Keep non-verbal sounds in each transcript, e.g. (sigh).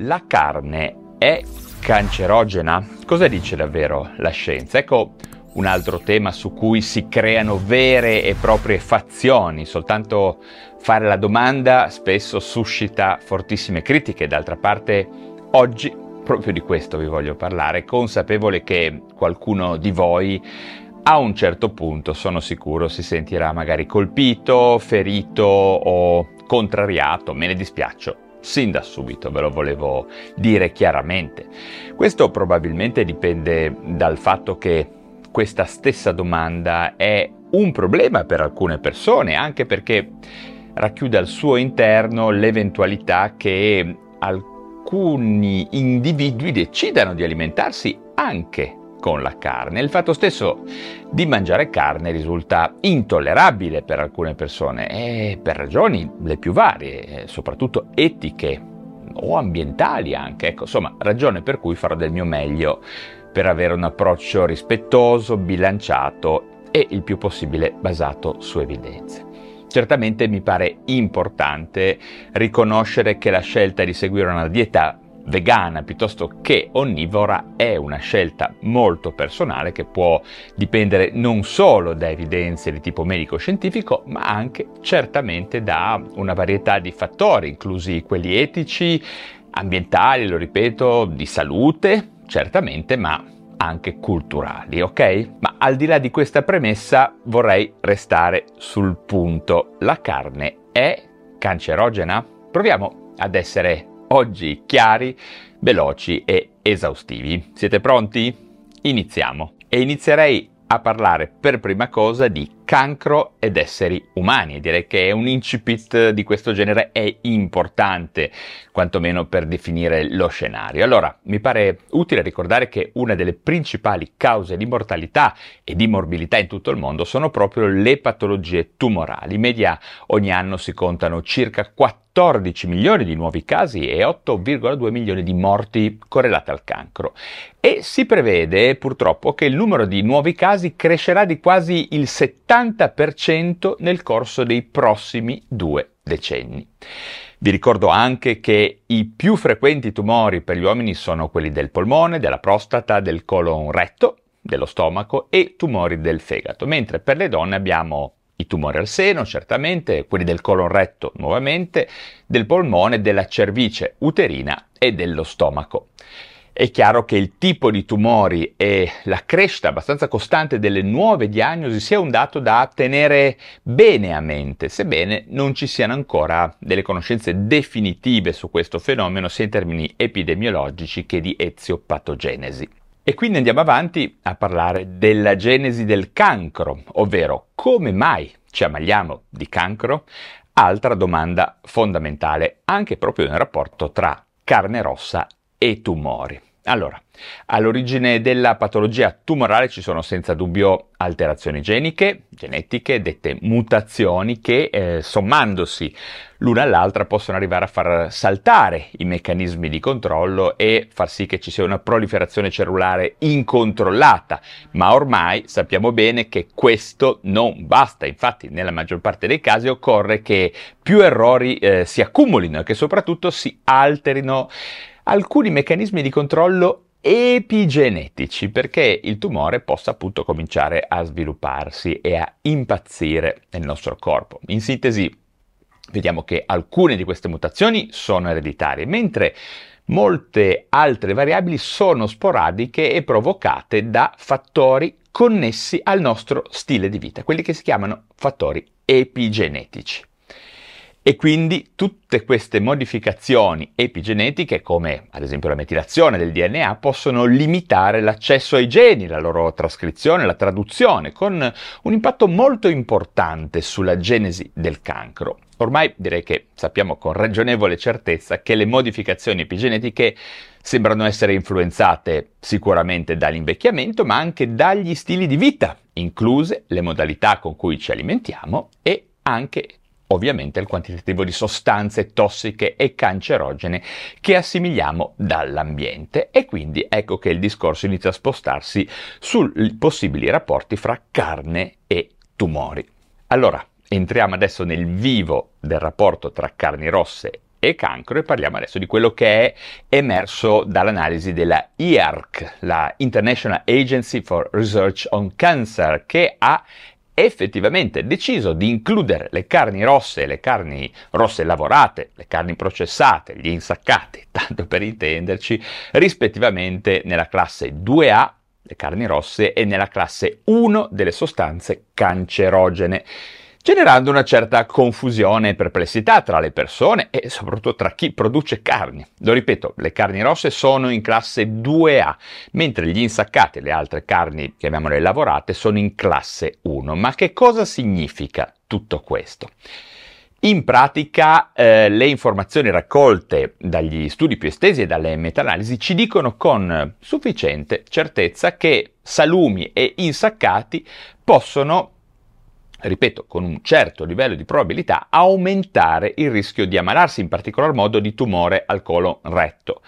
La carne è cancerogena? Cosa dice davvero la scienza? Ecco un altro tema su cui si creano vere e proprie fazioni. Soltanto fare la domanda spesso suscita fortissime critiche. D'altra parte, oggi proprio di questo vi voglio parlare, consapevole che qualcuno di voi a un certo punto, sono sicuro, si sentirà magari colpito, ferito o contrariato. Me ne dispiaccio sin da subito, ve lo volevo dire chiaramente. Questo probabilmente dipende dal fatto che questa stessa domanda è un problema per alcune persone, anche perché racchiude al suo interno l'eventualità che alcuni individui decidano di alimentarsi anche con la carne. Il fatto stesso di mangiare carne risulta intollerabile per alcune persone e per ragioni le più varie, soprattutto etiche o ambientali anche. Ecco, insomma, ragione per cui farò del mio meglio per avere un approccio rispettoso, bilanciato e il più possibile basato su evidenze. Certamente mi pare importante riconoscere che la scelta di seguire una dieta vegana piuttosto che onnivora è una scelta molto personale che può dipendere non solo da evidenze di tipo medico-scientifico, ma anche certamente da una varietà di fattori, inclusi quelli etici, ambientali, lo ripeto, di salute, certamente, ma anche culturali, ok? Ma al di là di questa premessa vorrei restare sul punto. La carne è cancerogena? Proviamo ad essere oggi chiari, veloci e esaustivi. Siete pronti? Iniziamo. E inizierei a parlare per prima cosa di cancro ed esseri umani. Direi che un incipit di questo genere è importante, quantomeno per definire lo scenario. Allora, mi pare utile ricordare che una delle principali cause di mortalità e di morbilità in tutto il mondo sono proprio le patologie tumorali. In media ogni anno si contano circa 4 14 milioni di nuovi casi e 8,2 milioni di morti correlate al cancro. E si prevede purtroppo che il numero di nuovi casi crescerà di quasi il 70% nel corso dei prossimi due decenni. Vi ricordo anche che i più frequenti tumori per gli uomini sono quelli del polmone, della prostata, del colon retto, dello stomaco e tumori del fegato, mentre per le donne abbiamo i tumori al seno, certamente, quelli del colon retto nuovamente, del polmone, della cervice uterina e dello stomaco. È chiaro che il tipo di tumori e la crescita abbastanza costante delle nuove diagnosi sia un dato da tenere bene a mente, sebbene non ci siano ancora delle conoscenze definitive su questo fenomeno sia in termini epidemiologici che di eziopatogenesi. E quindi andiamo avanti a parlare della genesi del cancro, ovvero come mai ci ammaliamo di cancro? Altra domanda fondamentale, anche proprio nel rapporto tra carne rossa e tumori. Allora, all'origine della patologia tumorale ci sono senza dubbio alterazioni geniche, genetiche, dette mutazioni che eh, sommandosi l'una all'altra possono arrivare a far saltare i meccanismi di controllo e far sì che ci sia una proliferazione cellulare incontrollata, ma ormai sappiamo bene che questo non basta, infatti nella maggior parte dei casi occorre che più errori eh, si accumulino e che soprattutto si alterino alcuni meccanismi di controllo epigenetici perché il tumore possa appunto cominciare a svilupparsi e a impazzire nel nostro corpo. In sintesi, vediamo che alcune di queste mutazioni sono ereditarie, mentre molte altre variabili sono sporadiche e provocate da fattori connessi al nostro stile di vita, quelli che si chiamano fattori epigenetici. E quindi tutte queste modificazioni epigenetiche, come ad esempio la metilazione del DNA, possono limitare l'accesso ai geni, la loro trascrizione, la traduzione, con un impatto molto importante sulla genesi del cancro. Ormai direi che sappiamo con ragionevole certezza che le modificazioni epigenetiche sembrano essere influenzate sicuramente dall'invecchiamento, ma anche dagli stili di vita, incluse le modalità con cui ci alimentiamo e anche ovviamente il quantitativo di sostanze tossiche e cancerogene che assimiliamo dall'ambiente e quindi ecco che il discorso inizia a spostarsi sui possibili rapporti fra carne e tumori. Allora, entriamo adesso nel vivo del rapporto tra carni rosse e cancro e parliamo adesso di quello che è emerso dall'analisi della IARC, la International Agency for Research on Cancer, che ha effettivamente deciso di includere le carni rosse, le carni rosse lavorate, le carni processate, gli insaccati, (laughs) tanto per intenderci, rispettivamente nella classe 2A, le carni rosse, e nella classe 1 delle sostanze cancerogene generando una certa confusione e perplessità tra le persone e soprattutto tra chi produce carni. Lo ripeto, le carni rosse sono in classe 2A, mentre gli insaccati e le altre carni, chiamiamole lavorate, sono in classe 1. Ma che cosa significa tutto questo? In pratica eh, le informazioni raccolte dagli studi più estesi e dalle meta-analisi ci dicono con sufficiente certezza che salumi e insaccati possono ripeto, con un certo livello di probabilità, aumentare il rischio di ammalarsi, in particolar modo di tumore al colon retto.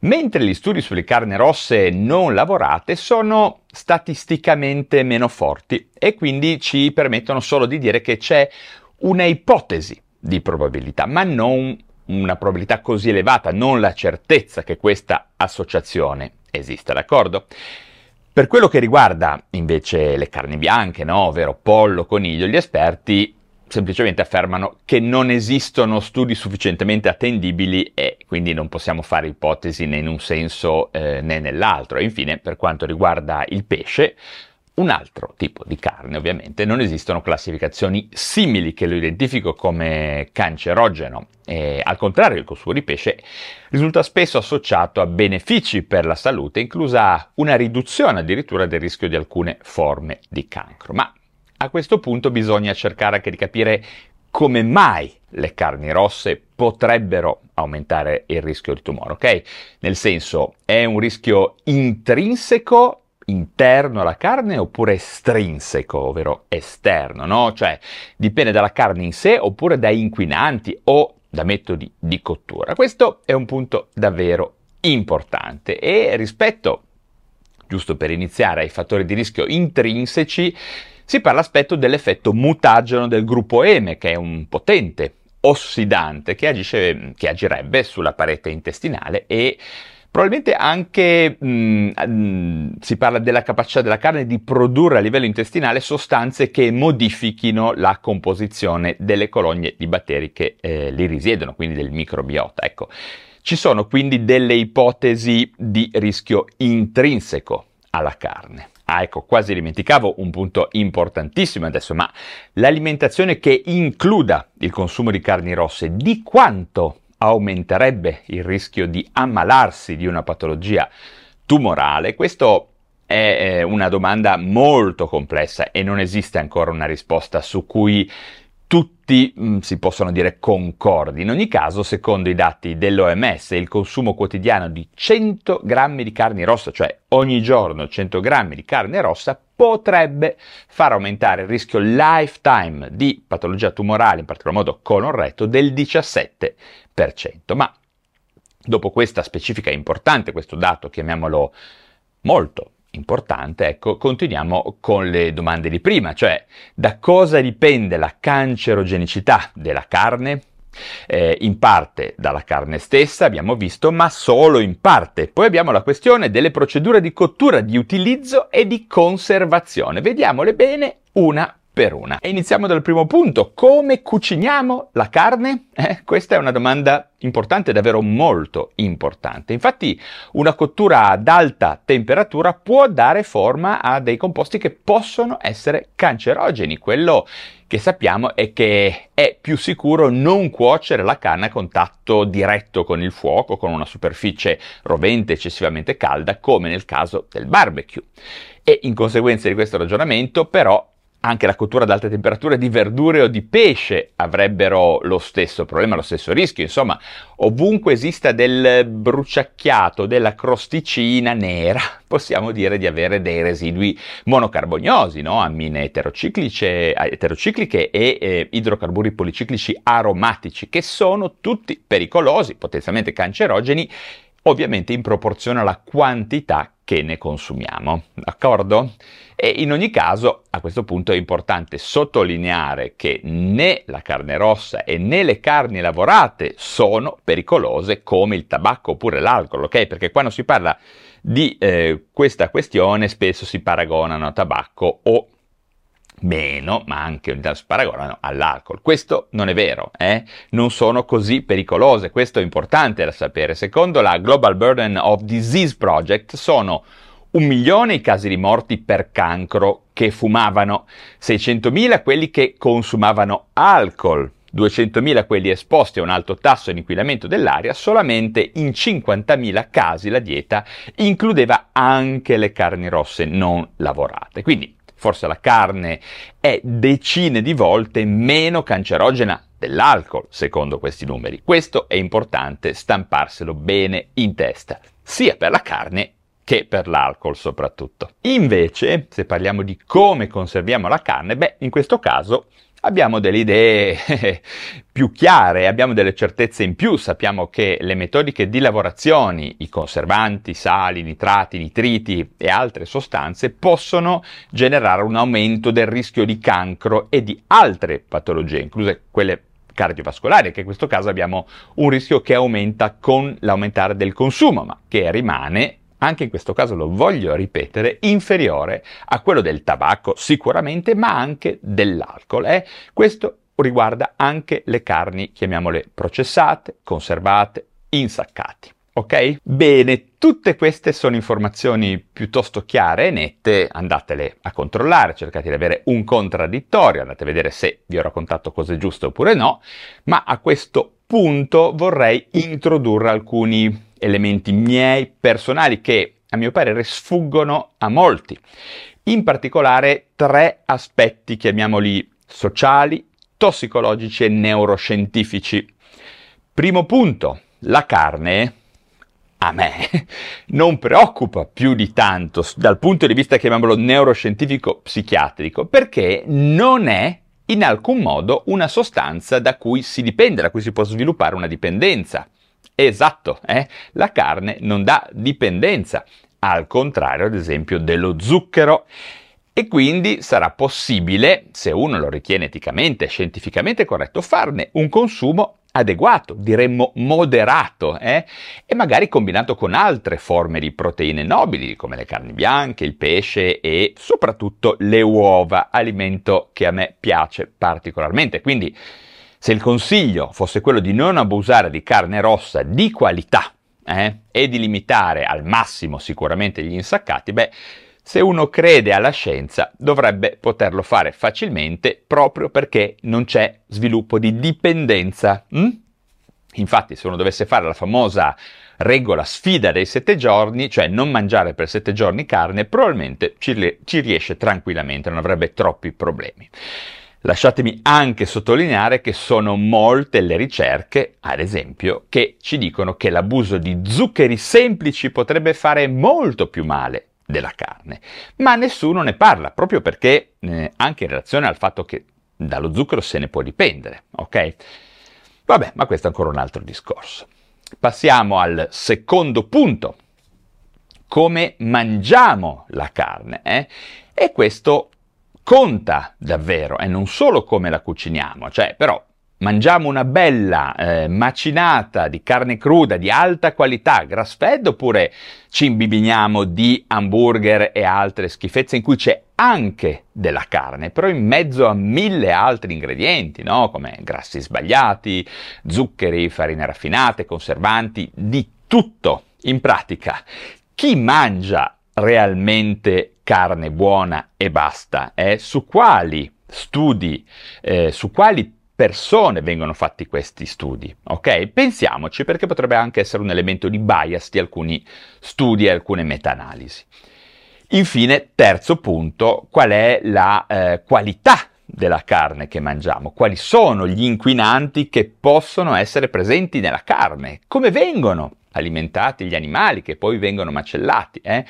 Mentre gli studi sulle carni rosse non lavorate sono statisticamente meno forti e quindi ci permettono solo di dire che c'è una ipotesi di probabilità, ma non una probabilità così elevata, non la certezza che questa associazione esista, d'accordo? Per quello che riguarda invece le carni bianche, no? ovvero pollo, coniglio, gli esperti semplicemente affermano che non esistono studi sufficientemente attendibili e quindi non possiamo fare ipotesi né in un senso eh, né nell'altro. E infine, per quanto riguarda il pesce, un altro tipo di carne, ovviamente, non esistono classificazioni simili che lo identifico come cancerogeno e al contrario il consumo di pesce risulta spesso associato a benefici per la salute, inclusa una riduzione addirittura del rischio di alcune forme di cancro. Ma a questo punto bisogna cercare anche di capire come mai le carni rosse potrebbero aumentare il rischio di tumore, ok? Nel senso, è un rischio intrinseco interno alla carne oppure estrinseco, ovvero esterno, no? Cioè dipende dalla carne in sé oppure da inquinanti o da metodi di cottura. Questo è un punto davvero importante e rispetto, giusto per iniziare, ai fattori di rischio intrinseci, si parla aspetto dell'effetto mutageno del gruppo M, che è un potente ossidante che, agisce, che agirebbe sulla parete intestinale e Probabilmente anche mh, si parla della capacità della carne di produrre a livello intestinale sostanze che modifichino la composizione delle colonie di batteri che eh, li risiedono, quindi del microbiota. Ecco. Ci sono quindi delle ipotesi di rischio intrinseco alla carne. Ah, ecco, quasi dimenticavo un punto importantissimo adesso, ma l'alimentazione che includa il consumo di carni rosse, di quanto aumenterebbe il rischio di ammalarsi di una patologia tumorale? Questo è una domanda molto complessa e non esiste ancora una risposta su cui tutti mh, mm, si possono dire concordi. In ogni caso, secondo i dati dell'OMS, il consumo quotidiano di 100 grammi di carne rossa, cioè ogni giorno 100 grammi di carne rossa, potrebbe far aumentare il rischio lifetime di patologia tumorale, in particolar modo colon retto, del 17%. Ma dopo questa specifica importante, questo dato, chiamiamolo molto importante, ecco, continuiamo con le domande di prima, cioè da cosa dipende la cancerogenicità della carne? Eh, in parte dalla carne stessa, abbiamo visto, ma solo in parte. Poi abbiamo la questione delle procedure di cottura, di utilizzo e di conservazione. Vediamole bene una per una. E iniziamo dal primo punto, come cuciniamo la carne? Eh, questa è una domanda importante, davvero molto importante. Infatti una cottura ad alta temperatura può dare forma a dei composti che possono essere cancerogeni. Quello che sappiamo è che è più sicuro non cuocere la carne a contatto diretto con il fuoco, con una superficie rovente eccessivamente calda, come nel caso del barbecue. E in conseguenza di questo ragionamento, però, anche la cottura ad alte temperature di verdure o di pesce avrebbero lo stesso problema, lo stesso rischio. Insomma, ovunque esista del bruciacchiato, della crosticina nera, (laughs) possiamo dire di avere dei residui monocarboniosi, no? ammine eterocicliche, eterocicliche e eh, idrocarburi policiclici aromatici, che sono tutti pericolosi, potenzialmente cancerogeni ovviamente in proporzione alla quantità che ne consumiamo, d'accordo? E in ogni caso, a questo punto è importante sottolineare che né la carne rossa e né le carni lavorate sono pericolose come il tabacco oppure l'alcol, ok? Perché quando si parla di eh, questa questione spesso si paragonano a tabacco o meno, ma anche si paragonano all'alcol. Questo non è vero, eh? non sono così pericolose, questo è importante da sapere. Secondo la Global Burden of Disease Project sono un milione i casi di morti per cancro che fumavano, 600.000 quelli che consumavano alcol, 200.000 quelli esposti a un alto tasso di inquinamento dell'aria, solamente in 50.000 casi la dieta includeva anche le carni rosse non lavorate. Quindi forse la carne è decine di volte meno cancerogena dell'alcol, secondo questi numeri. Questo è importante stamparselo bene in testa, sia per la carne che per l'alcol soprattutto. Invece, se parliamo di come conserviamo la carne, beh, in questo caso abbiamo delle idee (laughs) più chiare, abbiamo delle certezze in più, sappiamo che le metodiche di lavorazione, i conservanti, sali, nitrati, nitriti e altre sostanze possono generare un aumento del rischio di cancro e di altre patologie, incluse quelle cardiovascolari, che in questo caso abbiamo un rischio che aumenta con l'aumentare del consumo, ma che rimane anche in questo caso lo voglio ripetere, inferiore a quello del tabacco sicuramente, ma anche dell'alcol. Eh? Questo riguarda anche le carni, chiamiamole processate, conservate, insaccate. Ok? Bene, tutte queste sono informazioni piuttosto chiare e nette, andatele a controllare, cercate di avere un contraddittorio, andate a vedere se vi ho raccontato cose giuste oppure no, ma a questo punto vorrei introdurre alcuni elementi miei personali che a mio parere sfuggono a molti. In particolare tre aspetti, chiamiamoli sociali, tossicologici e neuroscientifici. Primo punto, la carne a me (laughs) non preoccupa più di tanto dal punto di vista, chiamiamolo neuroscientifico psichiatrico, perché non è in alcun modo una sostanza da cui si dipende, da cui si può sviluppare una dipendenza. Esatto, eh? la carne non dà dipendenza, al contrario ad esempio dello zucchero. E quindi sarà possibile, se uno lo ritiene eticamente e scientificamente corretto, farne un consumo adeguato, diremmo moderato, eh? e magari combinato con altre forme di proteine nobili, come le carni bianche, il pesce e soprattutto le uova, alimento che a me piace particolarmente. Quindi se il consiglio fosse quello di non abusare di carne rossa di qualità eh, e di limitare al massimo sicuramente gli insaccati, beh, se uno crede alla scienza dovrebbe poterlo fare facilmente proprio perché non c'è sviluppo di dipendenza. Hm? Infatti, se uno dovesse fare la famosa regola sfida dei sette giorni, cioè non mangiare per sette giorni carne, probabilmente ci, ci riesce tranquillamente, non avrebbe troppi problemi. Lasciatemi anche sottolineare che sono molte le ricerche, ad esempio, che ci dicono che l'abuso di zuccheri semplici potrebbe fare molto più male della carne, ma nessuno ne parla, proprio perché eh, anche in relazione al fatto che dallo zucchero se ne può dipendere, ok? Vabbè, ma questo è ancora un altro discorso. Passiamo al secondo punto, come mangiamo la carne, eh? E questo conta davvero e non solo come la cuciniamo, cioè però mangiamo una bella eh, macinata di carne cruda di alta qualità, grass fed, oppure ci imbibiniamo di hamburger e altre schifezze in cui c'è anche della carne, però in mezzo a mille altri ingredienti, no? come grassi sbagliati, zuccheri, farine raffinate, conservanti, di tutto. In pratica, chi mangia realmente carne buona e basta, eh? su quali studi, eh, su quali persone vengono fatti questi studi, ok? Pensiamoci perché potrebbe anche essere un elemento di bias di alcuni studi e alcune meta-analisi. Infine, terzo punto, qual è la eh, qualità della carne che mangiamo, quali sono gli inquinanti che possono essere presenti nella carne, come vengono alimentati gli animali che poi vengono macellati. Eh?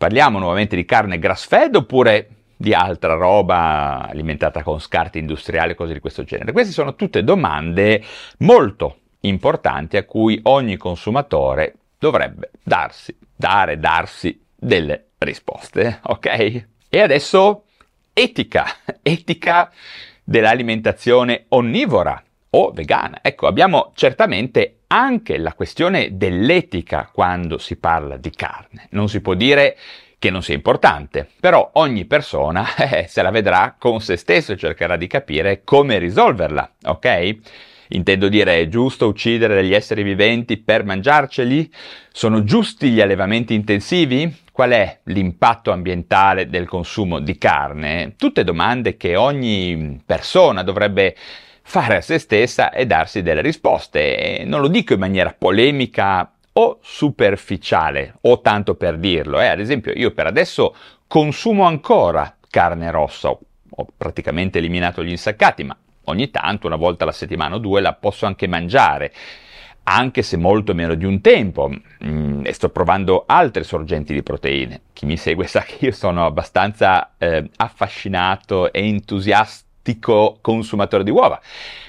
Parliamo nuovamente di carne grass fed oppure di altra roba alimentata con scarti industriali, cose di questo genere? Queste sono tutte domande molto importanti a cui ogni consumatore dovrebbe darsi, dare, darsi delle risposte, ok? E adesso etica, (laughs) etica dell'alimentazione onnivora o vegana. Ecco, abbiamo certamente anche la questione dell'etica quando si parla di carne. Non si può dire che non sia importante, però ogni persona (laughs) eh, se la vedrà con se stesso e cercherà di capire come risolverla, ok? Intendo dire, è giusto uccidere degli esseri viventi per mangiarceli? Sono giusti gli allevamenti intensivi? Qual è l'impatto ambientale del consumo di carne? Tutte domande che ogni persona dovrebbe fare a se stessa e darsi delle risposte. E non lo dico in maniera polemica o superficiale, o tanto per dirlo. Eh. Ad esempio, io per adesso consumo ancora carne rossa, ho praticamente eliminato gli insaccati, ma ogni tanto, una volta alla settimana o due, la posso anche mangiare anche se molto meno di un tempo, mm, e sto provando altre sorgenti di proteine. Chi mi segue (laughs) sa che io sono abbastanza eh, affascinato e entusiastico consumatore di uova.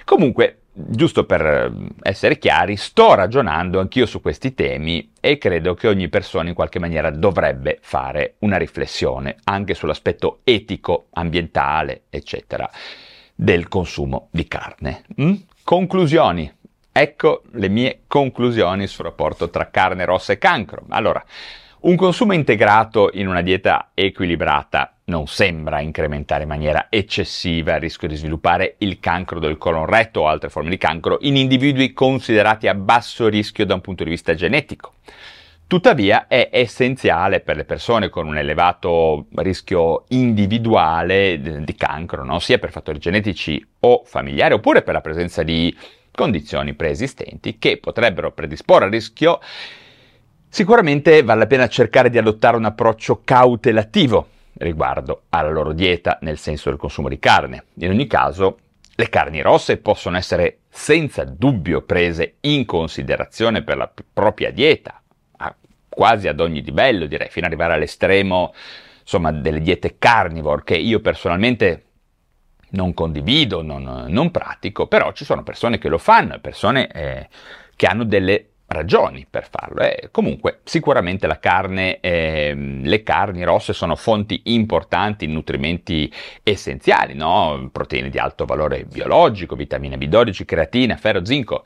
Comunque, giusto per eh, essere chiari, sto ragionando anch'io su questi temi e credo che ogni persona in qualche maniera dovrebbe fare una riflessione anche sull'aspetto etico, ambientale, eccetera, del consumo di carne. Mm? Conclusioni. Ecco le mie conclusioni sul rapporto tra carne rossa e cancro. Allora, un consumo integrato in una dieta equilibrata non sembra incrementare in maniera eccessiva il rischio di sviluppare il cancro del colon retto o altre forme di cancro in individui considerati a basso rischio da un punto di vista genetico. Tuttavia è essenziale per le persone con un elevato rischio individuale di cancro, no? sia per fattori genetici o familiari, oppure per la presenza di condizioni preesistenti che potrebbero predisporre al rischio Sicuramente vale la pena cercare di adottare un approccio cautelativo riguardo alla loro dieta nel senso del consumo di carne. In ogni caso, le carni rosse possono essere senza dubbio prese in considerazione per la propria dieta, quasi ad ogni livello, direi, fino ad arrivare all'estremo, insomma, delle diete carnivore, che io personalmente non condivido, non, non pratico, però ci sono persone che lo fanno, persone eh, che hanno delle ragioni per farlo. Eh, comunque, sicuramente la carne, eh, le carni rosse sono fonti importanti, nutrimenti essenziali, no? proteine di alto valore biologico, vitamine B12, creatina, ferro, zinco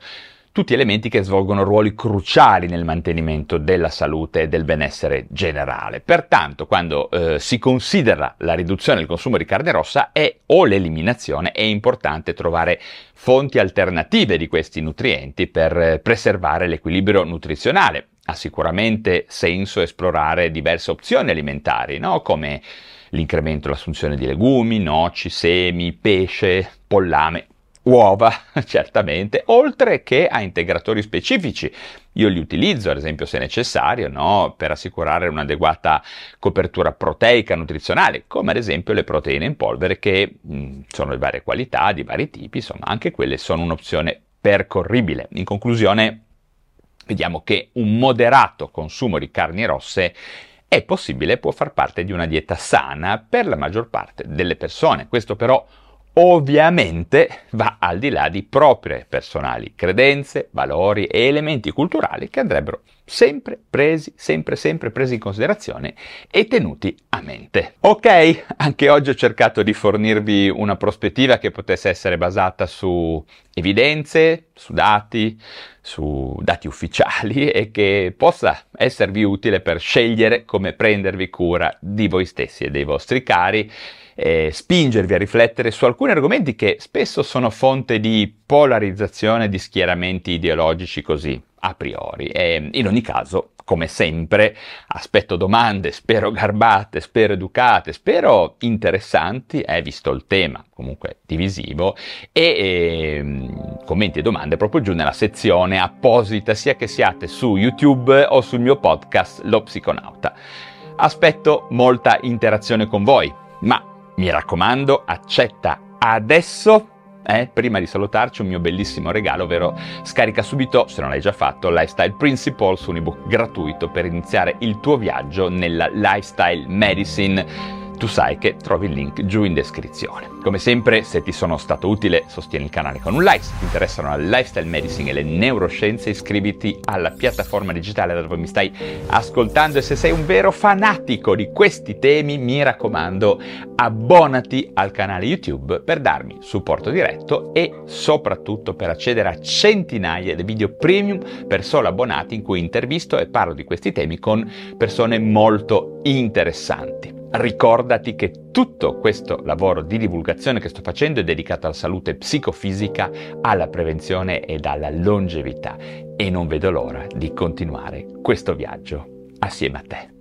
tutti elementi che svolgono ruoli cruciali nel mantenimento della salute e del benessere generale. Pertanto, quando eh, si considera la riduzione del consumo di carne rossa è, o l'eliminazione, è importante trovare fonti alternative di questi nutrienti per eh, preservare l'equilibrio nutrizionale. Ha sicuramente senso esplorare diverse opzioni alimentari, no? come l'incremento dell'assunzione di legumi, noci, semi, pesce, pollame, uova, (laughs) certamente, oltre che a integratori specifici. Io li utilizzo, ad esempio, se necessario, no? per assicurare un'adeguata copertura proteica nutrizionale, come ad esempio le proteine in polvere che mh, sono di varie qualità, di vari tipi, insomma, anche quelle sono un'opzione percorribile. In conclusione, vediamo che un moderato consumo di carni rosse è possibile, può far parte di una dieta sana per la maggior parte delle persone. Questo però ovviamente va al di là di proprie personali credenze, valori e elementi culturali che andrebbero sempre presi, sempre, sempre presi in considerazione e tenuti a mente. Ok, anche oggi ho cercato di fornirvi una prospettiva che potesse essere basata su evidenze, su dati, su dati ufficiali e che possa esservi utile per scegliere come prendervi cura di voi stessi e dei vostri cari eh, spingervi a riflettere su alcuni argomenti che spesso sono fonte di polarizzazione di schieramenti ideologici così a priori. E in ogni caso, come sempre, aspetto domande, spero garbate, spero educate, spero interessanti, eh, visto il tema comunque divisivo, e eh, commenti e domande proprio giù nella sezione apposita, sia che siate su YouTube o sul mio podcast Lo Psiconauta. Aspetto molta interazione con voi, ma mi raccomando, accetta adesso eh, prima di salutarci un mio bellissimo regalo, ovvero scarica subito, se non l'hai già fatto, Lifestyle Principles, un ebook gratuito per iniziare il tuo viaggio nella lifestyle medicine tu sai che trovi il link giù in descrizione. Come sempre, se ti sono stato utile, sostieni il canale con un like, se ti interessano la lifestyle medicine e le neuroscienze, iscriviti alla piattaforma digitale dove mi stai ascoltando e se sei un vero fanatico di questi temi, mi raccomando, abbonati al canale YouTube per darmi supporto diretto e soprattutto per accedere a centinaia di video premium per solo abbonati in cui intervisto e parlo di questi temi con persone molto interessanti. Ricordati che tutto questo lavoro di divulgazione che sto facendo è dedicato alla salute psicofisica, alla prevenzione ed alla longevità e non vedo l'ora di continuare questo viaggio assieme a te.